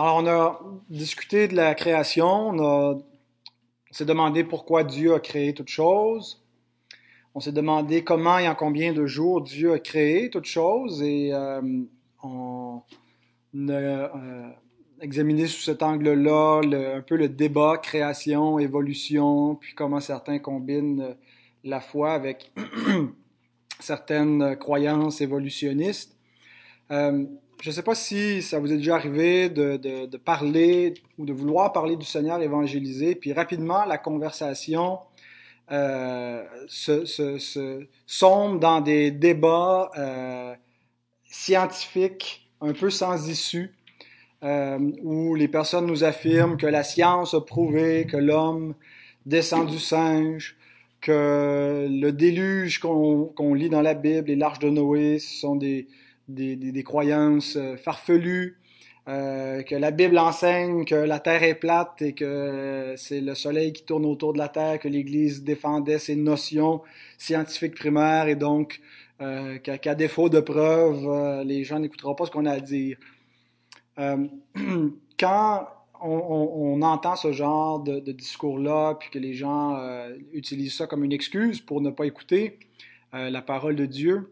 Alors, on a discuté de la création, on, s'est demandé pourquoi Dieu a créé toutes choses. On s'est demandé comment et en combien de jours Dieu a créé toutes choses et euh, on a euh, examiné sous cet angle-là un peu le débat création, évolution, puis comment certains combinent la foi avec certaines croyances évolutionnistes. Euh, je ne sais pas si ça vous est déjà arrivé de, parler ou de vouloir parler du Seigneur évangélisé, puis rapidement la conversation euh, sombre dans des débats euh, scientifiques un peu sans issue, euh, où les personnes nous affirment que la science a prouvé que l'homme descend du singe, que le déluge qu'on lit dans la Bible, les l'arche de Noé, ce sont des, des, des, croyances euh, farfelues, euh, que la Bible enseigne que la Terre est plate et que c'est le Soleil qui tourne autour de la Terre, que l'Église défendait ces notions scientifiques primaires et donc euh, qu'à défaut de preuves, euh, les gens n'écouteront pas ce qu'on a à dire. Euh, quand on, entend ce genre de, discours-là, puis que les gens euh, utilisent ça comme une excuse pour ne pas écouter la parole de Dieu,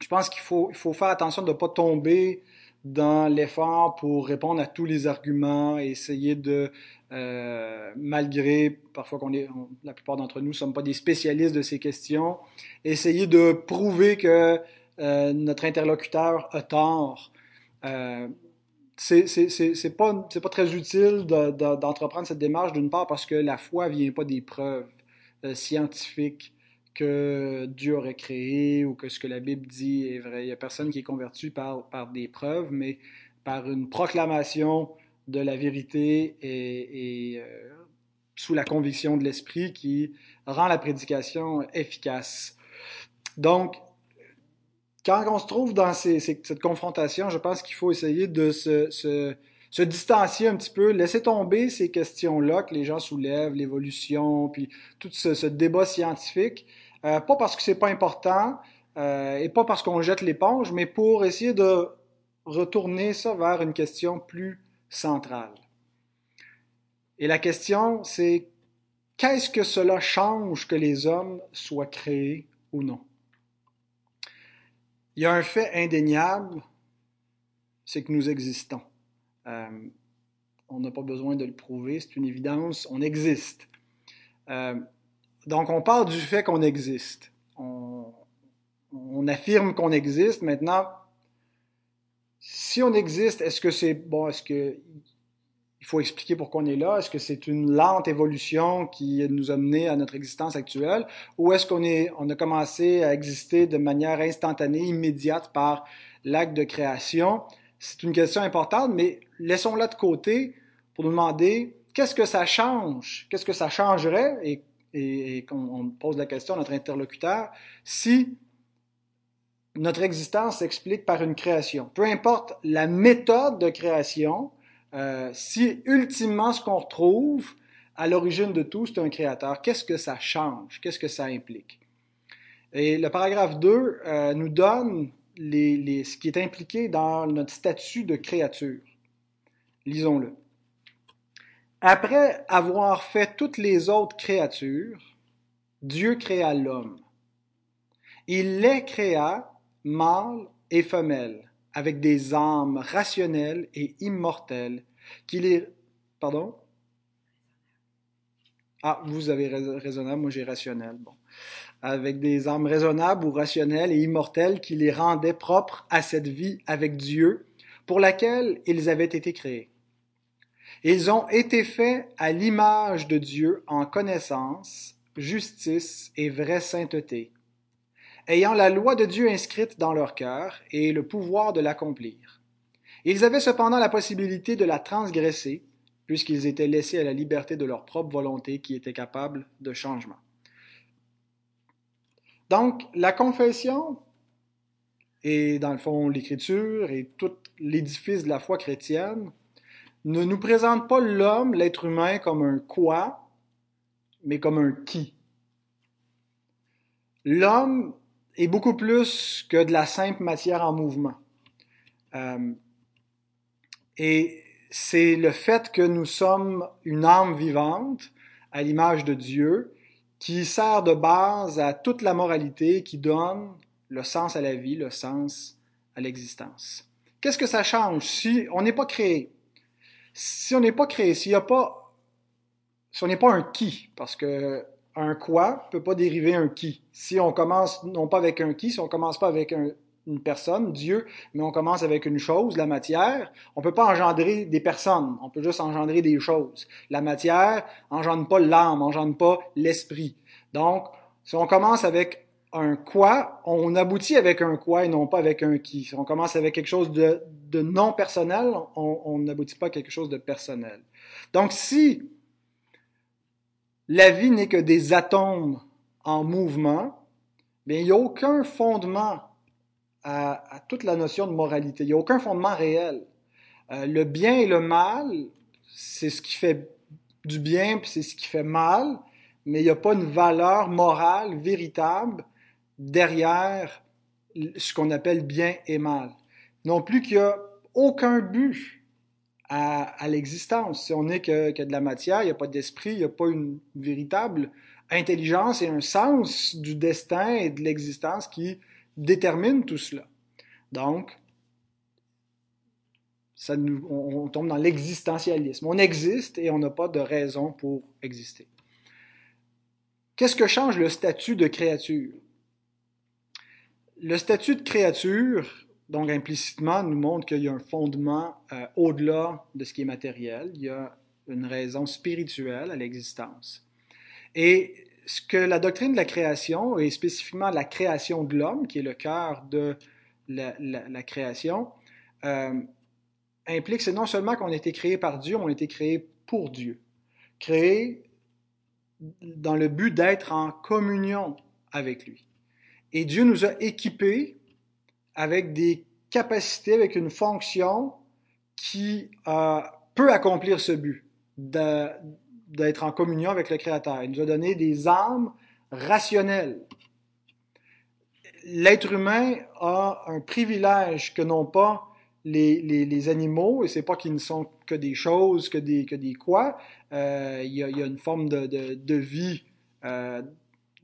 je pense qu'il faut, il faut faire attention de ne pas tomber dans l'effort pour répondre à tous les arguments et essayer de, euh, malgré parfois qu'on est, la plupart d'entre nous ne sommes pas des spécialistes de ces questions, essayer de prouver que euh, notre interlocuteur a tort. Euh, c'est pas, pas très utile d'entreprendre de, cette démarche d'une part parce que la foi vient pas des preuves euh, scientifiques que Dieu aurait créé ou que ce que la Bible dit est vrai. Il n'y a personne qui est converti par, des preuves, mais par une proclamation de la vérité et, euh, sous la conviction de l'Esprit qui rend la prédication efficace. Donc, quand on se trouve dans cette confrontation, je pense qu'il faut essayer de se, distancier un petit peu, laisser tomber ces questions-là que les gens soulèvent, l'évolution, puis tout ce débat scientifique, euh, pas parce que c'est pas important euh, et pas parce qu'on jette l'éponge, mais pour essayer de retourner ça vers une question plus centrale. Et la question, c'est qu'est-ce que cela change que les hommes soient créés ou non? Il y a un fait indéniable, c'est que nous existons. Euh, on n'a pas besoin de le prouver, c'est une évidence, on existe. Donc, on parle du fait qu'on existe. On, affirme qu'on existe. Maintenant, si on existe, est-ce que c'est bon, est-ce que il faut expliquer pourquoi on est là? Est-ce que c'est une lente évolution qui nous a mené à notre existence actuelle? Ou est-ce qu'on est, on a commencé à exister de manière instantanée, immédiate par l'acte de création? C'est une question importante, mais laissons-la de côté pour nous demander qu'est-ce que ça change? Qu'est-ce que ça changerait? Et, qu'on pose la question à notre interlocuteur, si notre existence s'explique par une création, peu importe la méthode de création, euh, si ultimement ce qu'on retrouve à l'origine de tout, c'est un créateur, qu'est-ce que ça change? Qu'est-ce que ça implique? Et le paragraphe 2 euh, nous donne ce qui est impliqué dans notre statut de créature. Lisons-le. Après avoir fait toutes les autres créatures, Dieu créa l'homme. Il les créa, mâles et femelles, avec des âmes rationnelles et immortelles, qui les... Pardon? Ah, vous avez raisonnable, moi j'ai rationnel. Bon. Avec des âmes raisonnables ou rationnelles et immortelles qui les rendaient propres à cette vie avec Dieu, pour laquelle ils avaient été créés. Ils ont été faits à l'image de Dieu en connaissance, justice et vraie sainteté, ayant la loi de Dieu inscrite dans leur cœur et le pouvoir de l'accomplir. Ils avaient cependant la possibilité de la transgresser, puisqu'ils étaient laissés à la liberté de leur propre volonté qui était capable de changement. Donc, la confession et dans le fond l'écriture et tout l'édifice de la foi chrétienne ne nous présente pas l'homme, l'être humain, comme un quoi, mais comme un qui. L'homme est beaucoup plus que de la simple matière en mouvement. Euh, et c'est le fait que nous sommes une âme vivante à l'image de Dieu qui sert de base à toute la moralité qui donne le sens à la vie, le sens à l'existence. Qu'est-ce que ça change? Si on n'est pas créé? Si on n'est pas créé, s'il n'y a pas, si on n'est pas un qui, parce que un quoi peut pas dériver un qui. Si on commence non pas avec un qui, si on commence pas avec un, une personne, Dieu, mais on commence avec une chose, la matière. On peut pas engendrer des personnes, on peut juste engendrer des choses. La matière engendre pas l'âme, engendre pas l'esprit. Donc, si on commence avec un quoi, on aboutit avec un quoi et non pas avec un qui. Si on commence avec quelque chose de, non personnel, on n'aboutit pas à quelque chose de personnel. Donc, si la vie n'est que des atomes en mouvement, il n'y a aucun fondement à, toute la notion de moralité. Il n'y a aucun fondement réel. Euh, le bien et le mal, c'est ce qui fait du bien, puis c'est ce qui fait mal, mais il n'y a pas une valeur morale véritable derrière ce qu'on appelle bien et mal. Non plus qu'il n'y a aucun but à, l'existence. Si on n'est que, de la matière, il n'y a pas d'esprit, il n'y a pas une véritable intelligence et un sens du destin et de l'existence qui détermine tout cela. Donc, on, tombe dans l'existentialisme. On existe et on n'a pas de raison pour exister. Qu'est-ce que change le statut de créature? Le statut de créature, donc implicitement, nous montre qu'il y a un fondement euh, au-delà de ce qui est matériel. Il y a une raison spirituelle à l'existence. Et ce que la doctrine de la création, et spécifiquement la création de l'homme, qui est le cœur de la, création, euh, implique, c'est non seulement qu'on a été créé par Dieu, on a été créé pour Dieu. Créé dans le but d'être en communion avec lui. Et Dieu nous a équipés avec des capacités, avec une fonction qui euh, peut accomplir ce but, d'être en communion avec le Créateur. Il nous a donné des âmes rationnelles. L'être humain a un privilège que n'ont pas les, les, animaux, et c'est pas qu'ils ne sont que des choses, que des, que des quoi. Euh, il, y a, une forme de, de, de vie, euh,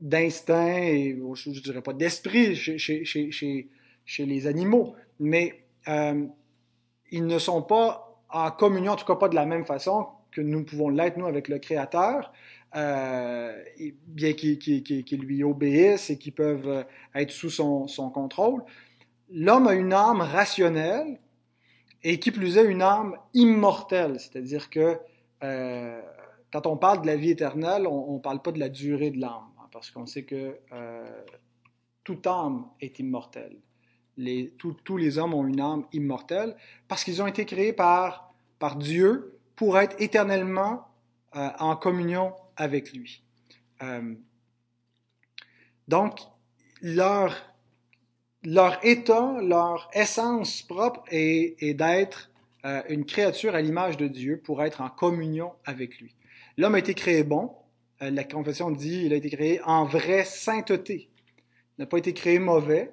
d'instinct, et je, ne dirais pas d'esprit chez, les animaux, mais euh, ils ne sont pas en communion, en tout cas pas de la même façon que nous pouvons l'être, nous, avec le Créateur, euh, bien qu'ils lui obéissent et qu'ils peuvent euh, être sous son, contrôle. L'homme a une âme rationnelle et qui plus est une âme immortelle, c'est-à-dire que quand on parle de la vie éternelle, on ne parle pas de la durée de l'âme, parce qu'on sait que euh, toute âme est immortelle. Tous les hommes ont une âme immortelle parce qu'ils ont été créés par, Dieu pour être éternellement euh, en communion avec lui. Euh, donc, leur, état, leur essence propre est, d'être une créature à l'image de Dieu pour être en communion avec lui. L'homme a été créé bon. La confession dit il a été créé en vraie sainteté. Il n'a pas été créé mauvais,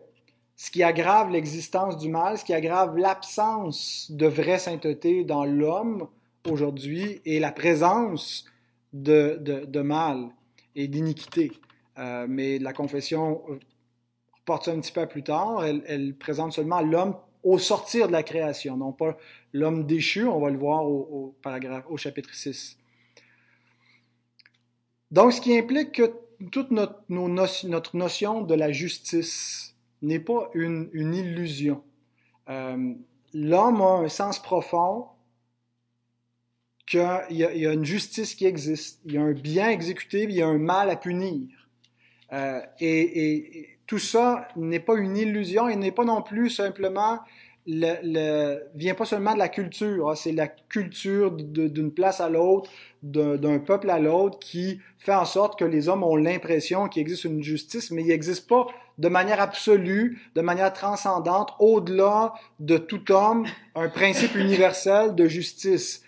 ce qui aggrave l'existence du mal, ce qui aggrave l'absence de vraie sainteté dans l'homme aujourd'hui et la présence de, de, mal et d'iniquité. Euh, mais la confession porte ça un petit peu plus tard. Elle, présente seulement l'homme au sortir de la création, non pas l'homme déchu, on va le voir au, paragraphe, au chapitre 6. Donc, ce qui implique que toute notre, notre notion de la justice n'est pas une, illusion. Euh, l'homme a un sens profond qu'il y, a une justice qui existe, il y a un bien exécuté, il y a un mal à punir. Euh, et, tout ça n'est pas une illusion et n'est pas non plus simplement le, vient pas seulement de la culture, hein, c'est la culture d'une place à l'autre, d'un peuple à l'autre qui fait en sorte que les hommes ont l'impression qu'il existe une justice, mais il n'existe pas de manière absolue, de manière transcendante, au-delà de tout homme, un principe universel de justice.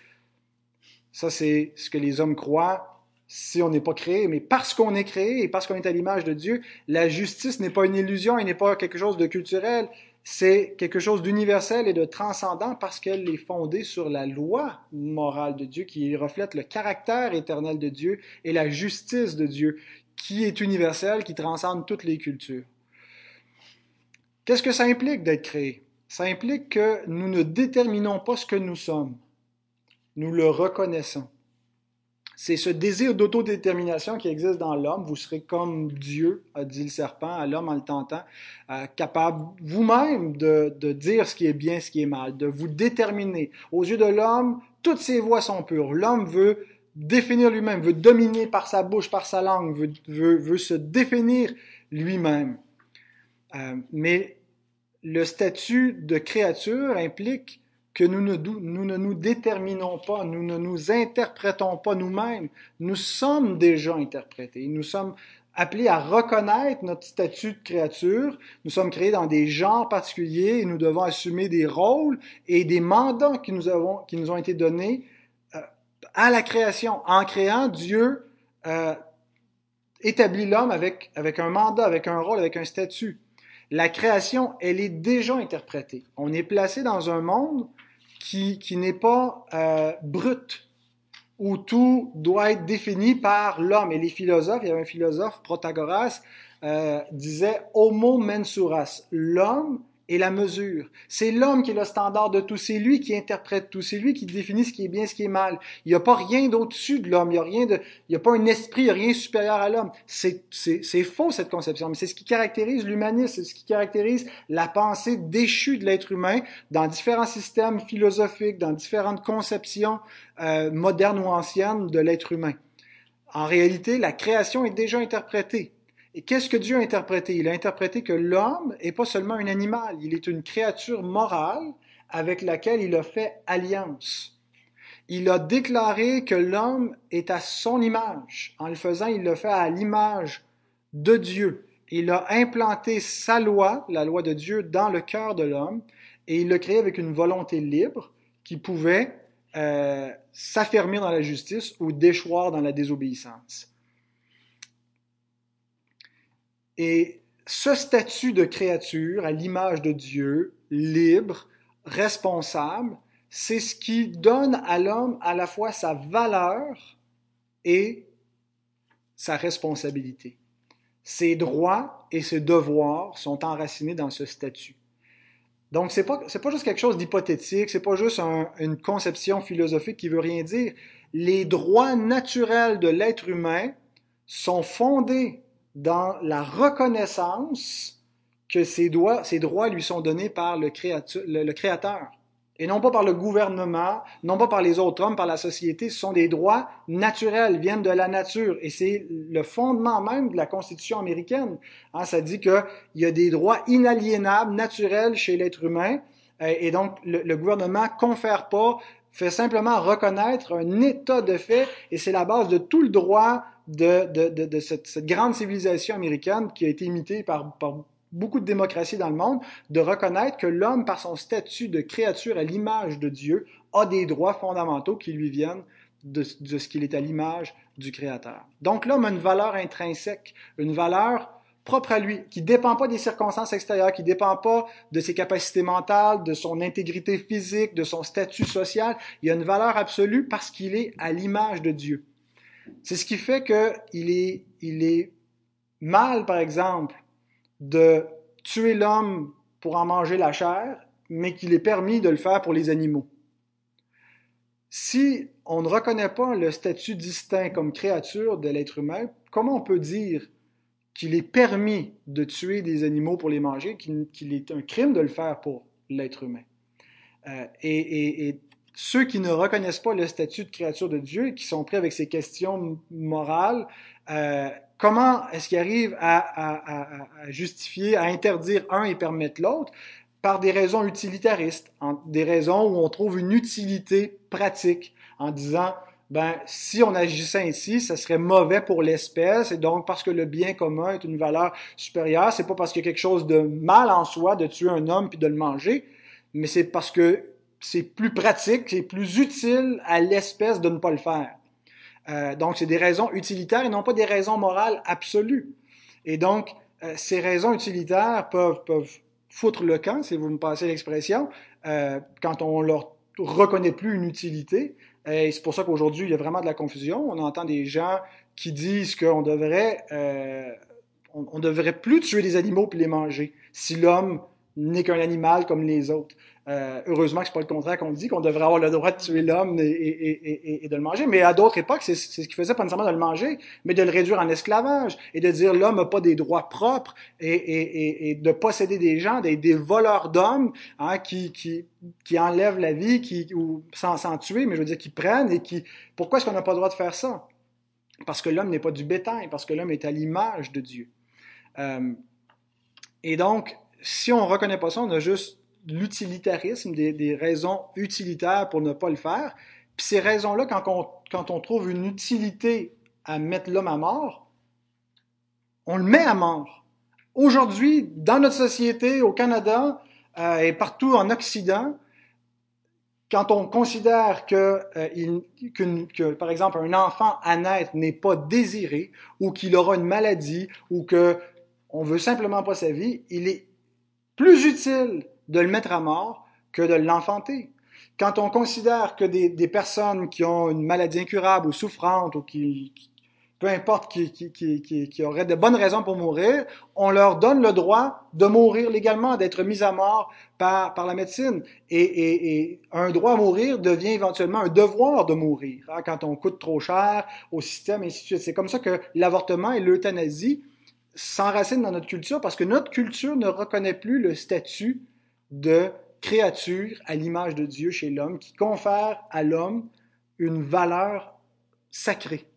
Ça, c'est ce que les hommes croient si on n'est pas créé. Mais parce qu'on est créé et parce qu'on est à l'image de Dieu, la justice n'est pas une illusion et n'est pas quelque chose de culturel. C'est quelque chose d'universel et de transcendant parce qu'elle est fondée sur la loi morale de Dieu qui reflète le caractère éternel de Dieu et la justice de Dieu qui est universelle, qui transcende toutes les cultures. Qu'est-ce que ça implique d'être créé? Ça implique que nous ne déterminons pas ce que nous sommes. Nous le reconnaissons. C'est ce désir d'autodétermination qui existe dans l'homme. Vous serez comme Dieu, a dit le serpent à l'homme en le tentant, euh, capable vous-même de, de dire ce qui est bien, ce qui est mal, de vous déterminer. Aux yeux de l'homme, toutes ses voies sont pures. L'homme veut définir lui-même, veut dominer par sa bouche, par sa langue, veut, veut, veut se définir lui-même. Euh, mais le statut de créature implique que nous ne, nous déterminons pas, nous ne nous interprétons pas nous-mêmes. Nous sommes déjà interprétés. Nous sommes appelés à reconnaître notre statut de créature. Nous sommes créés dans des genres particuliers et nous devons assumer des rôles et des mandats qui nous, ont été donnés euh, à la création. En créant, Dieu euh, établit l'homme avec un mandat, avec un rôle, avec un statut. La création, elle est déjà interprétée. On est placé dans un monde qui, qui n'est pas euh, brut, où tout doit être défini par l'homme. Et les philosophes, il y avait un philosophe, Protagoras, euh, disait Homo mensuras, l'homme et la mesure. C'est l'homme qui est le standard de tout, c'est lui qui interprète tout, c'est lui qui définit ce qui est bien, ce qui est mal. Il n'y a pas rien d'au-dessus de l'homme, il n'y a rien de, il n'y a pas un esprit, il n'y a rien supérieur à l'homme. C'est faux cette conception, mais c'est ce qui caractérise l'humanisme, c'est ce qui caractérise la pensée déchue de l'être humain dans différents systèmes philosophiques, dans différentes conceptions euh, modernes ou anciennes de l'être humain. En réalité, la création est déjà interprétée. Et qu'est-ce que Dieu a interprété? Il a interprété que l'homme est pas seulement un animal, il est une créature morale avec laquelle il a fait alliance. Il a déclaré que l'homme est à son image. En le faisant, il le fait à l'image de Dieu. Il a implanté sa loi, la loi de Dieu, dans le cœur de l'homme et il l'a créé avec une volonté libre qui pouvait euh, s'affermir dans la justice ou déchoir dans la désobéissance. Et ce statut de créature à l'image de Dieu, libre, responsable, c'est ce qui donne à l'homme à la fois sa valeur et sa responsabilité. Ses droits et ses devoirs sont enracinés dans ce statut. Donc, c'est pas, c'est pas juste quelque chose d'hypothétique, c'est pas juste une conception philosophique qui veut rien dire. Les droits naturels de l'être humain sont fondés dans la reconnaissance que ses droits, ses droits lui sont donnés par le, créateur. Et non pas par le gouvernement, non pas par les autres hommes, par la société. Ce sont des droits naturels, viennent de la nature. Et c'est le fondement même de la Constitution américaine. Hein, ça dit qu'il y a des droits inaliénables, naturels chez l'être humain. Et donc, le, le gouvernement confère pas, fait simplement reconnaître un état de fait. Et c'est la base de tout le droit de, de, de, cette, cette, grande civilisation américaine qui a été imitée par, par beaucoup de démocraties dans le monde, de reconnaître que l'homme, par son statut de créature à l'image de Dieu, a des droits fondamentaux qui lui viennent de, de ce qu'il est à l'image du Créateur. Donc l'homme a une valeur intrinsèque, une valeur propre à lui, qui dépend pas des circonstances extérieures, qui dépend pas de ses capacités mentales, de son intégrité physique, de son statut social. Il a une valeur absolue parce qu'il est à l'image de Dieu. C'est ce qui fait qu'il est, il est mal, par exemple, de tuer l'homme pour en manger la chair, mais qu'il est permis de le faire pour les animaux. Si on ne reconnaît pas le statut distinct comme créature de l'être humain, comment on peut dire qu'il est permis de tuer des animaux pour les manger, qu'il est un crime de le faire pour l'être humain? Euh, et, et, ceux qui ne reconnaissent pas le statut de créature de Dieu et qui sont pris avec ces questions morales, euh, comment est-ce qu'ils arrivent à, à, à, à, justifier, à interdire un et permettre l'autre? Par des raisons utilitaristes, des raisons où on trouve une utilité pratique en disant ben, si on agissait ainsi, ça serait mauvais pour l'espèce, et donc parce que le bien commun est une valeur supérieure, c'est pas parce qu'il y a quelque chose de mal en soi de tuer un homme puis de le manger, mais c'est parce que c'est plus pratique, c'est plus utile à l'espèce de ne pas le faire. Euh, donc, c'est des raisons utilitaires et non pas des raisons morales absolues. Et donc, euh, ces raisons utilitaires peuvent, foutre le camp, si vous me passez l'expression, euh, quand on leur reconnaît plus une utilité. Et c'est pour ça qu'aujourd'hui, il y a vraiment de la confusion. On entend des gens qui disent qu'on devrait, euh, on, devrait plus tuer des animaux puis les manger si l'homme n'est qu'un animal comme les autres. Euh, heureusement que c'est pas le contraire qu'on dit, qu'on devrait avoir le droit de tuer l'homme et, et, et, et, de le manger. Mais à d'autres époques, c'est ce qui faisait pas nécessairement de le manger, mais de le réduire en esclavage et de dire l'homme n'a pas des droits propres et, de posséder des gens, des, des voleurs d'hommes hein, qui, qui, qui enlèvent la vie, qui, ou sans, sans tuer, mais je veux dire qui prennent et qui. Pourquoi est-ce qu'on n'a pas le droit de faire ça? Parce que l'homme n'est pas du bétail, parce que l'homme est à l'image de Dieu. Euh, et donc, si on reconnaît pas ça, on a juste l'utilitarisme, des, raisons utilitaires pour ne pas le faire. Puis ces raisons-là, quand on, quand on trouve une utilité à mettre l'homme à mort, on le met à mort. Aujourd'hui, dans notre société, au Canada euh, et partout en Occident, quand on considère que, euh, que, par exemple, un enfant à naître n'est pas désiré ou qu'il aura une maladie ou que on veut simplement pas sa vie, il est plus utile de le mettre à mort que de l'enfanter. Quand on considère que des, personnes qui ont une maladie incurable ou souffrante ou qui, peu importe, qui, auraient de bonnes raisons pour mourir, on leur donne le droit de mourir légalement, d'être mis à mort par, par la médecine. Et, et, un droit à mourir devient éventuellement un devoir de mourir, hein, quand on coûte trop cher au système, et. C'est comme ça que l'avortement et l'euthanasie s'enracinent dans notre culture, parce que notre culture ne reconnaît plus le statut de créature à l'image de Dieu chez l'homme qui confère à l'homme une valeur sacrée.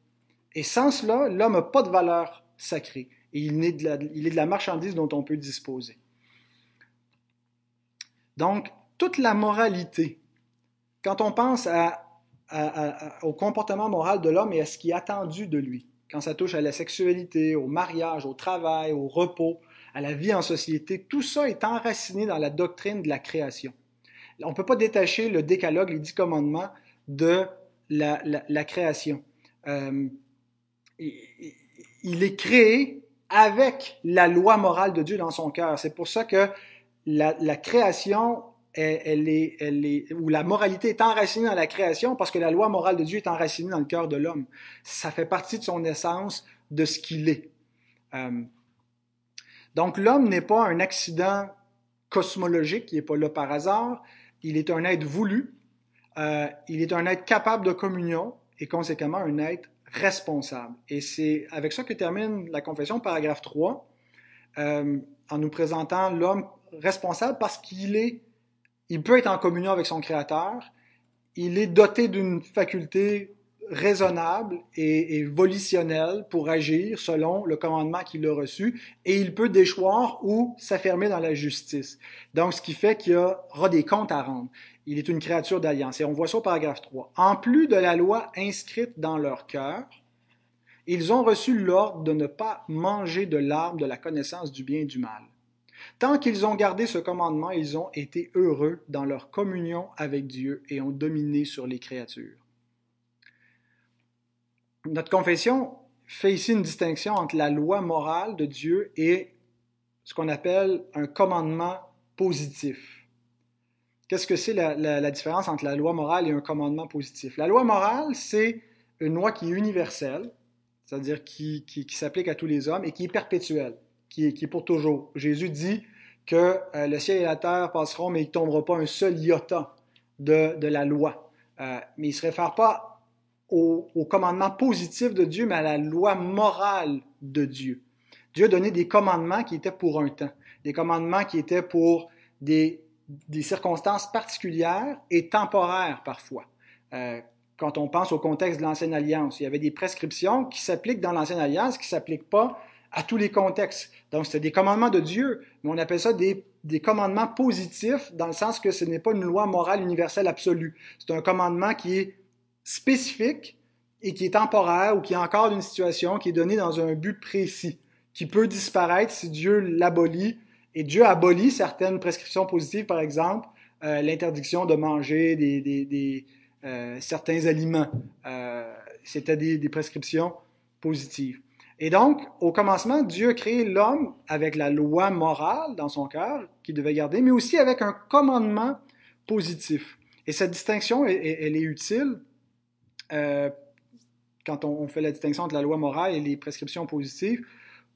Et sans cela, l'homme n'a pas de valeur sacrée. Et il est, de la, il est de la marchandise dont on peut disposer. Donc, toute la moralité, quand on pense à, au comportement moral de l'homme et à ce qui est attendu de lui, quand ça touche à la sexualité, au mariage, au travail, au repos, à la vie en société, tout ça est enraciné dans la doctrine de la création. On ne peut pas détacher le décalogue, les dix commandements de la, création. Euh, il est créé avec la loi morale de Dieu dans son cœur. C'est pour ça que la, la création, elle, elle, est, elle est, ou la moralité est enracinée dans la création parce que la loi morale de Dieu est enracinée dans le cœur de l'homme. Ça fait partie de son essence, de ce qu'il est. Euh, donc l'homme n'est pas un accident cosmologique, il n'est pas là par hasard, il est un être voulu, euh, il est un être capable de communion et conséquemment un être responsable. Et c'est avec ça que termine la confession, paragraphe 3, euh, en nous présentant l'homme responsable parce qu'il est, il peut être en communion avec son Créateur, il est doté d'une faculté raisonnable et, volitionnel pour agir selon le commandement qu'il a reçu et il peut déchoir ou s'affirmer dans la justice. Donc, ce qui fait qu'il y aura des comptes à rendre. Il est une créature d'alliance. Et on voit ça au paragraphe 3. En plus de la loi inscrite dans leur cœur, ils ont reçu l'ordre de ne pas manger de l'arbre de la connaissance du bien et du mal. Tant qu'ils ont gardé ce commandement, ils ont été heureux dans leur communion avec Dieu et ont dominé sur les créatures. Notre confession fait ici une distinction entre la loi morale de Dieu et ce qu'on appelle un commandement positif. Qu'est-ce que c'est la, différence entre la loi morale et un commandement positif? La loi morale, c'est une loi qui est universelle, c'est-à-dire qui, qui, qui s'applique à tous les hommes et qui est perpétuelle, qui est, qui est pour toujours. Jésus dit que euh, le ciel et la terre passeront, mais il ne tombera pas un seul iota de, de la loi. Euh, mais il ne se réfère pas au, commandement positif de Dieu, mais à la loi morale de Dieu. Dieu a donné des commandements qui étaient pour un temps, des commandements qui étaient pour des, circonstances particulières et temporaires parfois. Euh, quand on pense au contexte de l'Ancienne Alliance, il y avait des prescriptions qui s'appliquent dans l'Ancienne Alliance, qui ne s'appliquent pas à tous les contextes. Donc, c'était des commandements de Dieu, mais on appelle ça des commandements positifs dans le sens que ce n'est pas une loi morale universelle absolue. C'est un commandement qui est spécifique et qui est temporaire ou qui est encore d'une situation qui est donnée dans un but précis, qui peut disparaître si Dieu l'abolit. Et Dieu abolit certaines prescriptions positives, par exemple, euh, l'interdiction de manger des, des, des euh, certains aliments. Euh, C'était des, des, prescriptions positives. Et donc, au commencement, Dieu a créé l'homme avec la loi morale dans son cœur qu'il devait garder, mais aussi avec un commandement positif. Et cette distinction, elle, est utile euh, quand on, fait la distinction entre la loi morale et les prescriptions positives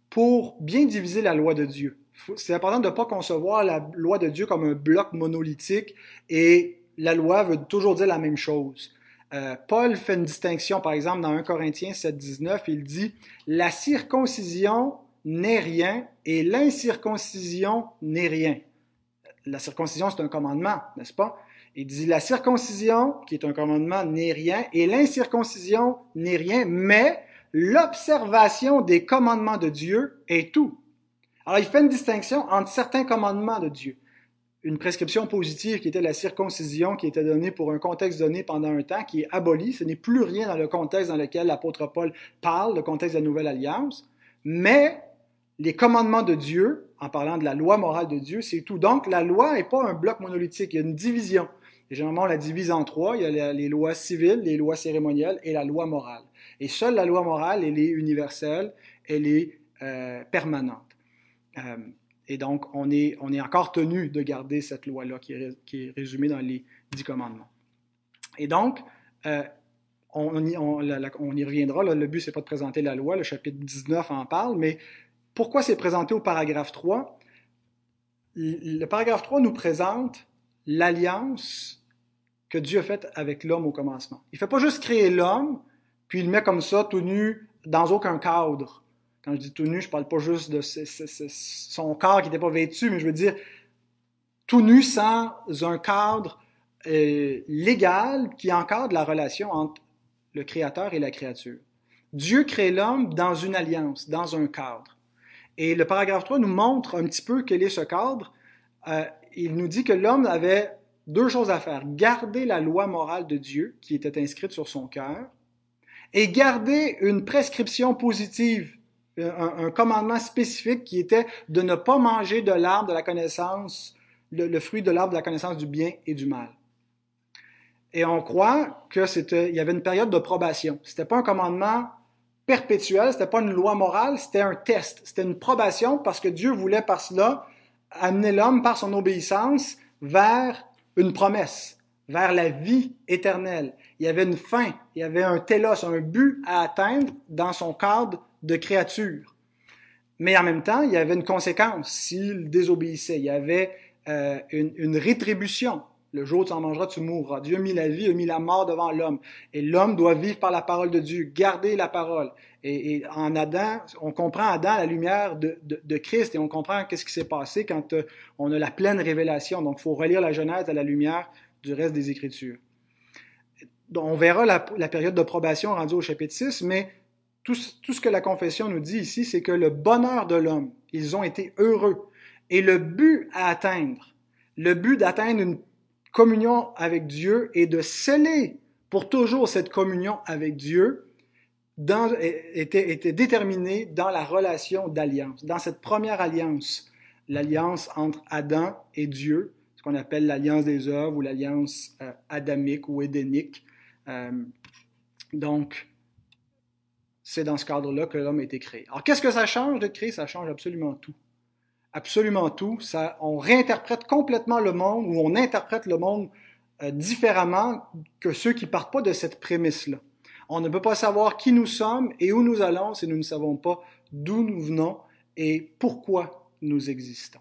pour bien diviser la loi de Dieu. C'est important de ne pas concevoir la loi de Dieu comme un bloc monolithique et la loi veut toujours dire la même chose. Euh, Paul fait une distinction, par exemple, dans 1 Corinthiens 7, 19, il dit La circoncision n'est rien et l'incirconcision n'est rien. La circoncision, c'est un commandement, n'est-ce pas? Il dit La circoncision, qui est un commandement, n'est rien et l'incirconcision n'est rien, mais l'observation des commandements de Dieu est tout. Alors, il fait une distinction entre certains commandements de Dieu une prescription positive qui était la circoncision, qui était donnée pour un contexte donné pendant un temps, qui est abolie. Ce n'est plus rien dans le contexte dans lequel l'apôtre Paul parle, le contexte de la Nouvelle Alliance. Mais les commandements de Dieu, en parlant de la loi morale de Dieu, c'est tout. Donc, la loi n'est pas un bloc monolithique, il y a une division. Et généralement, on la divise en trois. Il y a les lois civiles, les lois cérémonielles et la loi morale. Et seule la loi morale, elle est universelle, elle est euh, permanente. Euh, et donc, on est, on est encore tenu de garder cette loi-là qui est, résumée dans les dix commandements. Et donc, euh, on, y, on, y, reviendra. le but, c'est pas de présenter la loi. Le chapitre 19 en parle. Mais pourquoi c'est présenté au paragraphe 3? Le paragraphe 3 nous présente l'alliance que Dieu a faite avec l'homme au commencement. Il ne fait pas juste créer l'homme, puis il le met comme ça, tout nu, dans aucun cadre. Quand je dis tout nu, je parle pas juste de son corps qui n'était pas vêtu, mais je veux dire tout nu sans un cadre euh, légal qui encadre la relation entre le Créateur et la créature. Dieu crée l'homme dans une alliance, dans un cadre. Et le paragraphe 3 nous montre un petit peu quel est ce cadre. Euh, il nous dit que l'homme avait deux choses à faire. Garder la loi morale de Dieu qui était inscrite sur son cœur et garder une prescription positive un, commandement spécifique qui était de ne pas manger de l'arbre de la connaissance, le, fruit de l'arbre de la connaissance du bien et du mal. Et on croit que c'était, il y avait une période de probation. C'était pas un commandement perpétuel, c'était pas une loi morale, c'était un test, c'était une probation parce que Dieu voulait par cela amener l'homme par son obéissance vers une promesse, vers la vie éternelle. Il y avait une fin, il y avait un télos, un but à atteindre dans son cadre de créature. Mais en même temps, il y avait une conséquence s'il désobéissait. Il y avait euh, une, rétribution. Le jour où tu en mangeras, tu mourras. Dieu a mis la vie, a mis la mort devant l'homme. Et l'homme doit vivre par la parole de Dieu, garder la parole. Et, en Adam, on comprend Adam la lumière de, de, Christ et on comprend qu'est-ce qui s'est passé quand euh, on a la pleine révélation. Donc, il faut relire la Genèse à la lumière du reste des Écritures. Donc, on verra la, période de probation rendue au chapitre 6, mais tout, ce que la confession nous dit ici, c'est que le bonheur de l'homme, ils ont été heureux. Et le but à atteindre, le but d'atteindre une communion avec Dieu et de sceller pour toujours cette communion avec Dieu, était, était déterminé dans la relation d'alliance, dans cette première alliance, l'alliance entre Adam et Dieu, ce qu'on appelle l'alliance des œuvres ou l'alliance euh, adamique ou édénique. Euh, donc, c'est dans ce cadre-là que l'homme a été créé. Alors, qu'est-ce que ça change de créer? Ça change absolument tout. Absolument tout. Ça, on réinterprète complètement le monde ou on interprète le monde euh, différemment que ceux qui partent pas de cette prémisse-là. On ne peut pas savoir qui nous sommes et où nous allons si nous ne savons pas d'où nous venons et pourquoi nous existons.